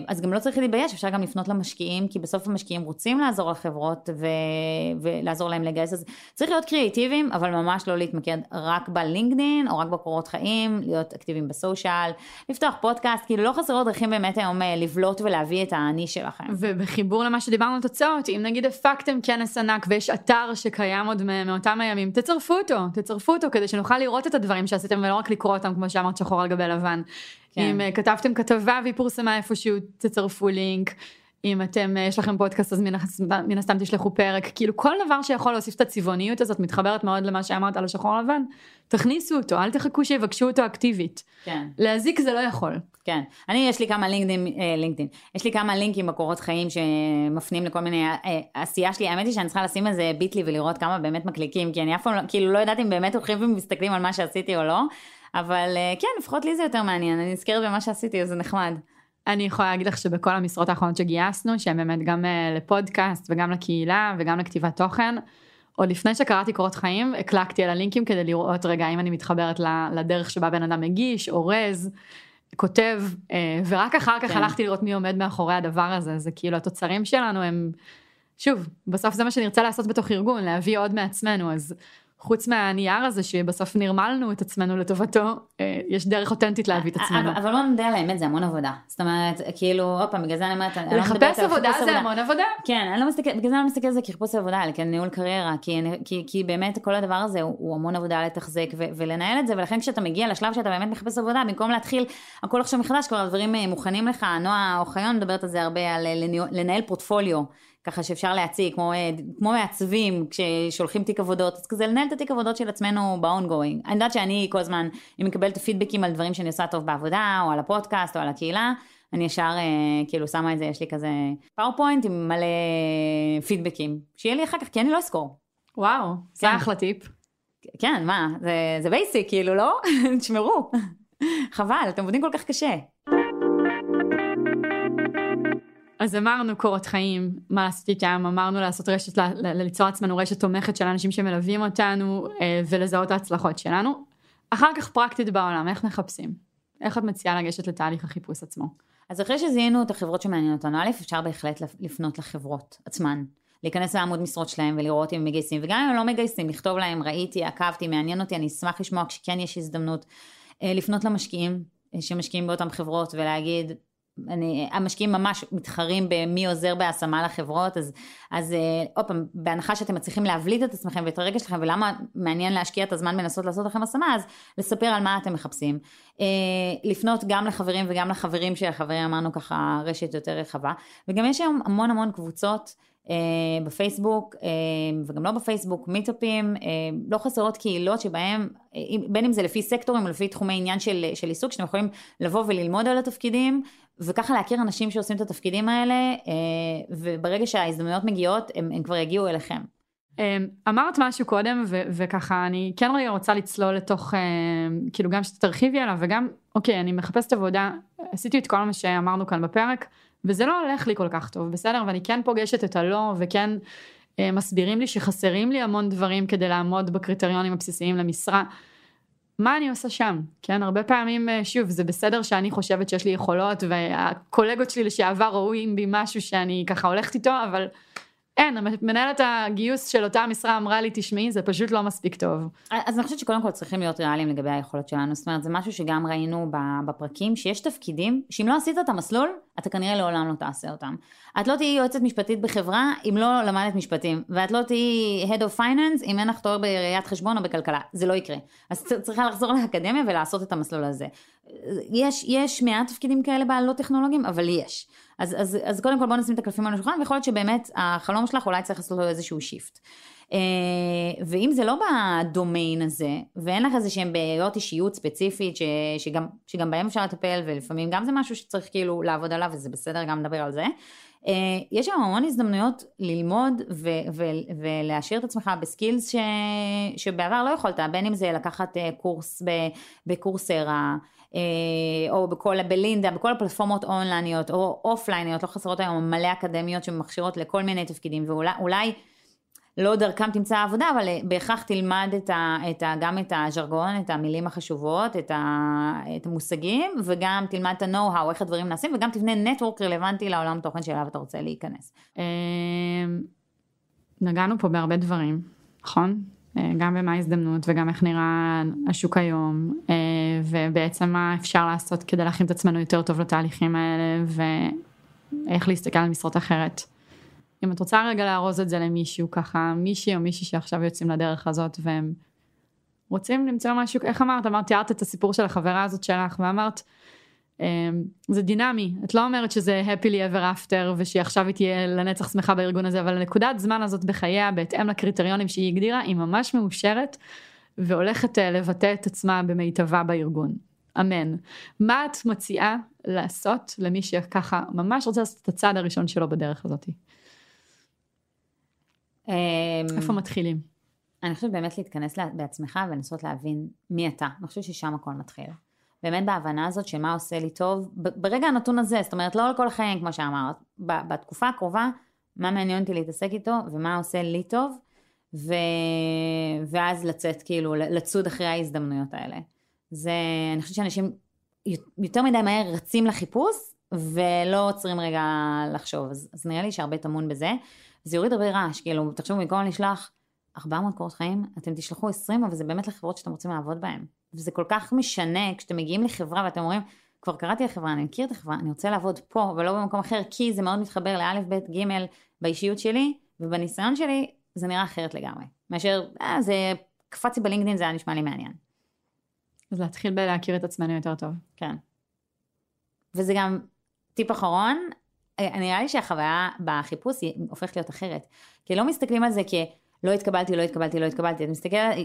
אז גם לא צריך להתבייש, אפשר גם לפנות למשקיעים, כי בסוף המשקיעים רוצים לעזור לחברות ו... ולעזור להם לגייס, אז צריך להיות קריאיטיביים, אבל ממש לא להתמקד רק בלינקדין, או רק בקורות חיים, להיות אקטיביים בסושיאל, לפתוח פודקאסט, כאילו לא חסרות דרכים באמת היום אה, לבלוט ולהביא את האני שלכם. ובחיבור למה שדיברנו על תוצאות, אם נגיד הפקתם כנס ענק ויש אתר שקיים עוד מאותם הימים, תצרפו אותו, תצרפו אותו כדי שנוכל לראות את הדברים שעשיתם ולא רק לקרוא אותם כמו שאמרת שחור על גבי לבן. כן. אם uh, כתבתם כתבה והיא פורסמה איפשהו, תצרפו לינק. אם אתם, uh, יש לכם פודקאסט אז מן, הסתם תשלחו פרק. כאילו כל דבר שיכול להוסיף את הצבעוניות הזאת מתחברת מאוד למה שאמרת על השחור לבן. תכניסו אותו, אל תחכו שיבקשו אותו אקטיבית. כן. להזיק זה לא יכול. כן. אני, יש לי כמה לינקדין, אה, לינקדין. יש לי כמה לינקים בקורות חיים שמפנים לכל מיני אה, עשייה שלי. האמת היא שאני צריכה לשים איזה ביטלי ולראות כמה באמת מקליקים, כי אני אף פעם לא, כאילו לא יודעת אם באמת הולכים ומסתכלים על מה שעשיתי או לא. אבל אה, כן, לפחות לי זה יותר מעניין, אני נזכרת במה שעשיתי, אז זה נחמד. אני יכולה להגיד לך שבכל המשרות האחרונות שגייסנו, שהן באמת גם אה, לפודקאסט וגם לקהילה וגם לכתיבת תוכן, עוד לפני שקראתי קורות חיים, הקלקתי על הלינקים כדי לראות רגע אם אני מתחברת לדרך שבה בן אדם מגיש, אורז, כותב, אה, ורק אחר כך כן. הלכתי לראות מי עומד מאחורי הדבר הזה, זה כאילו התוצרים שלנו הם, שוב, בסוף זה מה שנרצה לעשות בתוך ארגון, להביא עוד מעצמנו, אז חוץ מהנייר הזה שבסוף נרמלנו את עצמנו לטובתו, אה, יש דרך אותנטית להביא את עצמנו. אבל בוא נדע על האמת, זה המון עבודה. זאת אומרת, כאילו, עוד פעם, בגלל זה אני אומרת, אני לא לחפש עבודה זה המון עבודה. כן, אני לא מסתכל, בגלל זה אני לא מסתכל על זה כחיפוש עבודה, אלא כניהול קריירה, כי באמת כל הדבר הזה הוא המון עבודה לתחזק ולנהל את זה, ולכן כשאתה מגיע לשלב שאתה באמת מחפש עבודה, במקום להתחיל הכל עכשיו מחדש, כבר הדברים אה, מוכנים לך, נועה אוחיון מדברת על זה הרבה, על אה, לנהל פורטפוליו. ככה שאפשר להציג, כמו, כמו מעצבים כששולחים תיק עבודות, אז כזה לנהל את התיק עבודות של עצמנו ב-ongoing. אני יודעת שאני כל הזמן, אם מקבלת פידבקים על דברים שאני עושה טוב בעבודה, או על הפודקאסט, או על הקהילה, אני ישר אה, כאילו שמה את זה, יש לי כזה PowerPoint עם מלא פידבקים, שיהיה לי אחר כך, כי אני לא אזכור. וואו, זה כן. אחלה טיפ. כן, מה, זה, זה basic, כאילו, לא? תשמרו. חבל, אתם עובדים כל כך קשה. אז אמרנו קורות חיים, מה לעשות איתם, אמרנו לעשות רשת, ליצור עצמנו רשת תומכת של אנשים שמלווים אותנו אה, ולזהות ההצלחות שלנו. אחר כך פרקטית בעולם, איך מחפשים? איך את מציעה לגשת לתהליך החיפוש עצמו? אז אחרי שזיהינו את החברות שמעניינות אותנו, א', אפשר בהחלט לפנות לחברות עצמן. להיכנס לעמוד משרות שלהם ולראות אם הם מגייסים, וגם אם הם לא מגייסים, לכתוב להם, ראיתי, עקבתי, מעניין אותי, אני אשמח לשמוע כשכן יש הזדמנות. אה, לפנות למשקיעים אה, שמשקיעים באותן חברות ולהגיד, אני, המשקיעים ממש מתחרים במי עוזר בהשמה לחברות, אז, אז אה, עוד פעם, בהנחה שאתם מצליחים להבליט את עצמכם ואת הרגש שלכם ולמה מעניין להשקיע את הזמן בלנסות לעשות לכם השמה, אז לספר על מה אתם מחפשים. אה, לפנות גם לחברים וגם לחברים של החברים, אמרנו ככה רשת יותר רחבה, וגם יש היום המון המון קבוצות. אה, בפייסבוק וגם לא בפייסבוק, מיטופים, אה, לא חסרות קהילות שבהם, בין אם זה לפי סקטורים או לפי תחומי עניין של, של עיסוק, שאתם יכולים לבוא וללמוד על התפקידים וככה להכיר אנשים שעושים את התפקידים האלה, אה, וברגע שההזדמנויות מגיעות, הם, הם כבר יגיעו אליכם. אמ, אמרת משהו קודם ו- וככה אני כן רגע רוצה לצלול לתוך אה, כאילו גם שתרחיבי עליו וגם אוקיי אני מחפשת עבודה עשיתי את כל מה שאמרנו כאן בפרק וזה לא הולך לי כל כך טוב בסדר ואני כן פוגשת את הלא וכן אה, מסבירים לי שחסרים לי המון דברים כדי לעמוד בקריטריונים הבסיסיים למשרה. מה אני עושה שם? כן הרבה פעמים אה, שוב זה בסדר שאני חושבת שיש לי יכולות והקולגות שלי לשעבר רואים בי משהו שאני ככה הולכת איתו אבל אין, מנהלת הגיוס של אותה משרה אמרה לי, תשמעי, זה פשוט לא מספיק טוב. אז אני חושבת שקודם כל צריכים להיות ריאליים לגבי היכולות שלנו, זאת אומרת, זה משהו שגם ראינו בפרקים, שיש תפקידים, שאם לא עשית את המסלול, אתה כנראה לעולם לא תעשה אותם. את לא תהיי יועצת משפטית בחברה, אם לא למדת משפטים, ואת לא תהיי Head of Finance, אם אין לך תואר בראיית חשבון או בכלכלה, זה לא יקרה. אז צריכה לחזור לאקדמיה ולעשות את המסלול הזה. יש, יש מעט תפקידים כאלה בלא טכנולוגיים, אבל יש. אז, אז, אז קודם כל בוא נשים את הקלפים על השולחן, ויכול להיות שבאמת החלום שלך אולי צריך לעשות לו איזשהו שיפט. Uh, ואם זה לא בדומיין הזה, ואין לך איזה שהם בעיות אישיות ספציפית, ש, שגם, שגם בהם אפשר לטפל, ולפעמים גם זה משהו שצריך כאילו לעבוד עליו, וזה בסדר גם לדבר על זה, יש שם המון הזדמנויות ללמוד ו- ו- ולהשאיר את עצמך בסקילס ש- שבעבר לא יכולת, בין אם זה לקחת uh, קורס בקורסרה, אה, או בכל, בלינדה, בכל הפלטפורמות אונלייניות או אופלייניות, לא חסרות היום מלא אקדמיות שמכשירות לכל מיני תפקידים, ואולי לא דרכם תמצא עבודה, אבל אה, בהכרח תלמד את ה, את ה, גם את הז'רגון, את המילים החשובות, את, ה, את המושגים, וגם תלמד את ה-know-how, איך הדברים נעשים, וגם תבנה נטוורק רלוונטי לעולם תוכן שאליו אתה רוצה להיכנס. אה, נגענו פה בהרבה דברים, נכון? אה, גם במה ההזדמנות וגם איך נראה השוק היום אה, ובעצם מה אפשר לעשות כדי להכין את עצמנו יותר טוב לתהליכים האלה ואיך להסתכל על משרות אחרת. אם את רוצה רגע לארוז את זה למישהו ככה מישהי או מישהי שעכשיו יוצאים לדרך הזאת והם רוצים למצוא משהו איך אמרת אמרת תיארת את הסיפור של החברה הזאת שלך ואמרת אמ, זה דינמי, את לא אומרת שזה happily ever after ושעכשיו היא תהיה לנצח שמחה בארגון הזה, אבל הנקודת זמן הזאת בחייה בהתאם לקריטריונים שהיא הגדירה היא ממש מאושרת והולכת אה, לבטא את עצמה במיטבה בארגון. אמן. מה את מציעה לעשות למי שככה ממש רוצה לעשות את הצעד הראשון שלו בדרך הזאת? אמ, איפה מתחילים? אני חושבת באמת להתכנס בעצמך ולנסות להבין מי אתה. אני חושבת ששם הכל מתחיל. באמת בהבנה הזאת של מה עושה לי טוב, ברגע הנתון הזה, זאת אומרת לא לכל החיים כמו שאמרת, בתקופה הקרובה, מה מעניין אותי להתעסק איתו ומה עושה לי טוב, ו... ואז לצאת כאילו, לצוד אחרי ההזדמנויות האלה. זה, אני חושבת שאנשים יותר מדי מהר רצים לחיפוש, ולא עוצרים רגע לחשוב, אז, אז נראה לי שהרבה טמון בזה. זה יוריד הרבה רעש, כאילו, תחשבו, במקום לשלוח 400 קורות חיים, אתם תשלחו 20, אבל זה באמת לחברות שאתם רוצים לעבוד בהן. וזה כל כך משנה כשאתם מגיעים לחברה ואתם אומרים, כבר קראתי לחברה, אני מכיר את החברה, אני רוצה לעבוד פה ולא במקום אחר, כי זה מאוד מתחבר לאלף, בית, גימל באישיות שלי, ובניסיון שלי זה נראה אחרת לגמרי. מאשר, אה, זה קפצתי בלינקדאין, זה היה נשמע לי מעניין. אז להתחיל בלהכיר את עצמנו יותר טוב. כן. וזה גם טיפ אחרון, נראה לי שהחוויה בחיפוש היא הופכת להיות אחרת. כי לא מסתכלים על זה כ... לא התקבלתי, לא התקבלתי, לא התקבלתי. את מסתכלת,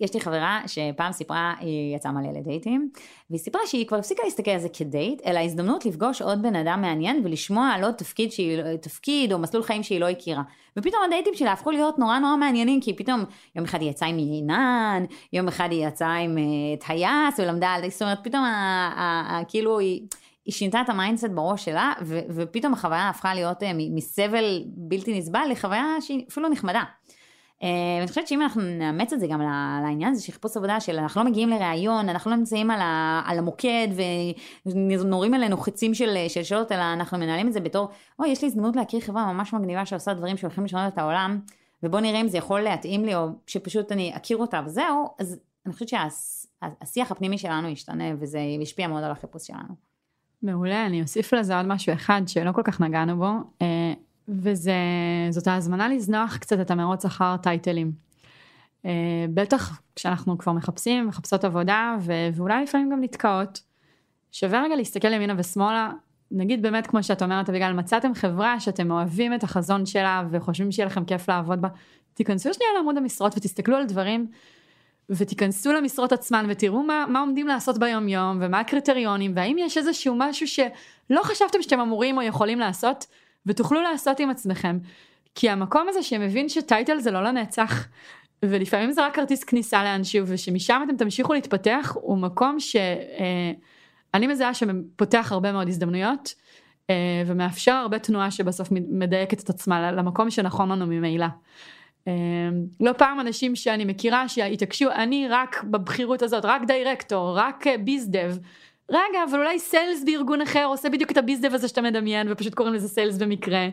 יש לי חברה שפעם סיפרה, היא יצאה מלא לדייטים, והיא סיפרה שהיא כבר הפסיקה להסתכל על זה כדייט, אלא הזדמנות לפגוש עוד בן אדם מעניין ולשמוע על עוד תפקיד, שהיא, תפקיד או מסלול חיים שהיא לא הכירה. ופתאום הדייטים שלה הפכו להיות נורא נורא מעניינים, כי פתאום יום אחד היא יצאה עם עינן, יום אחד היא יצאה עם אה, טייס ולמדה על, זאת אומרת, פתאום כאילו היא... היא שינתה את ה mindset בראש שלה, ו- ופתאום החוויה הפכה להיות אה, מסבל בלתי נסבל לחוויה שהיא אפילו נחמדה. אה, ואני חושבת שאם אנחנו נאמץ את זה גם לעניין הזה של חיפוש עבודה של אנחנו לא מגיעים לראיון, אנחנו לא נמצאים על, ה, על המוקד ונורים עלינו חצים של, של שאלות, אלא אנחנו מנהלים את זה בתור, אוי, יש לי הזדמנות להכיר חברה ממש מגניבה שעושה דברים שהולכים לשנות את העולם, ובוא נראה אם זה יכול להתאים לי, או שפשוט אני אכיר אותה וזהו, אז אני חושבת שהשיח הפנימי שלנו ישתנה, וזה ישפיע מאוד על החיפוש שלנו. מעולה, אני אוסיף לזה עוד משהו אחד שלא כל כך נגענו בו. אה, וזאת ההזמנה לזנוח קצת את המרוץ אחר טייטלים. Uh, בטח כשאנחנו כבר מחפשים, מחפשות עבודה, ו- ואולי לפעמים גם נתקעות. שווה רגע להסתכל ימינה ושמאלה, נגיד באמת כמו שאת אומרת אביגל, מצאתם חברה שאתם אוהבים את החזון שלה וחושבים שיהיה לכם כיף לעבוד בה, תיכנסו שנייה לעמוד המשרות ותסתכלו על דברים ותיכנסו למשרות עצמן ותראו מה, מה עומדים לעשות ביום יום ומה הקריטריונים והאם יש איזשהו משהו שלא חשבתם שאתם אמורים או יכולים לעשות ותוכלו לעשות עם עצמכם. כי המקום הזה שמבין שטייטל זה לא לנצח ולפעמים זה רק כרטיס כניסה לאנשהו ושמשם אתם תמשיכו להתפתח הוא מקום שאני אה, מזהה שפותח הרבה מאוד הזדמנויות אה, ומאפשר הרבה תנועה שבסוף מדייקת את עצמה למקום שנכון לנו ממילא. אה, לא פעם אנשים שאני מכירה שהתעקשו אני רק בבחירות הזאת רק דירקטור רק ביזדב רגע אבל אולי סיילס בארגון אחר עושה בדיוק את הביזדב הזה שאתה מדמיין ופשוט קוראים לזה סיילס במקרה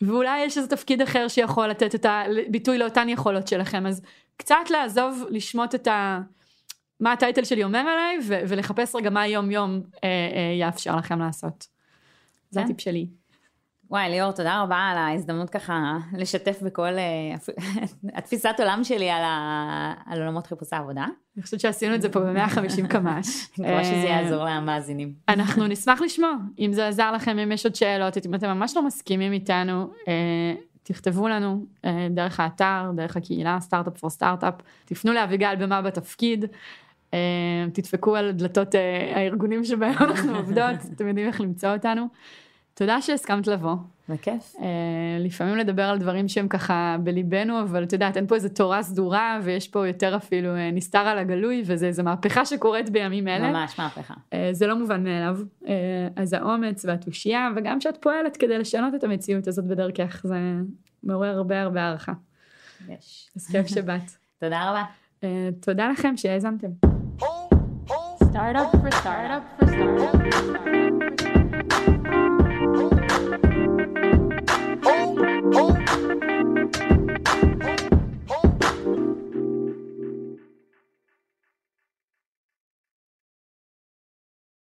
ואולי יש איזה תפקיד אחר שיכול לתת את הביטוי לאותן יכולות שלכם אז קצת לעזוב לשמוט את ה... מה הטייטל שלי אומר עליי ולחפש רגע מה יום יום אה, אה, יאפשר לכם לעשות. זה כן. הטיפ שלי. וואי ליאור תודה רבה על ההזדמנות ככה לשתף בכל אה, התפיסת עולם שלי על, ה... על עולמות חיפושי העבודה. אני חושבת שעשינו את זה פה ב-150 קמ"ש. אני מקווה שזה אה, יעזור למאזינים. אנחנו נשמח לשמוע אם זה עזר לכם אם יש עוד שאלות אם אתם ממש לא מסכימים איתנו אה, תכתבו לנו דרך האתר דרך הקהילה סטארט-אפ פור סטארט-אפ תפנו לאביגל במה בתפקיד. תדפקו על דלתות הארגונים שבהם אנחנו עובדות אתם יודעים איך למצוא אותנו. תודה שהסכמת לבוא. בכיף. Uh, לפעמים לדבר על דברים שהם ככה בליבנו, אבל את יודעת, אין פה איזה תורה סדורה, ויש פה יותר אפילו uh, נסתר על הגלוי, וזה איזה מהפכה שקורית בימים אלה. ממש מהפכה. Uh, זה לא מובן מאליו. Uh, אז האומץ והתושייה, וגם שאת פועלת כדי לשנות את המציאות הזאת בדרכך, זה מעורר הרבה הרבה הערכה. יש. אז כיף שבאת. תודה רבה. Uh, תודה לכם שהאזנתם. Startup for startup for startup for startup. Thank you.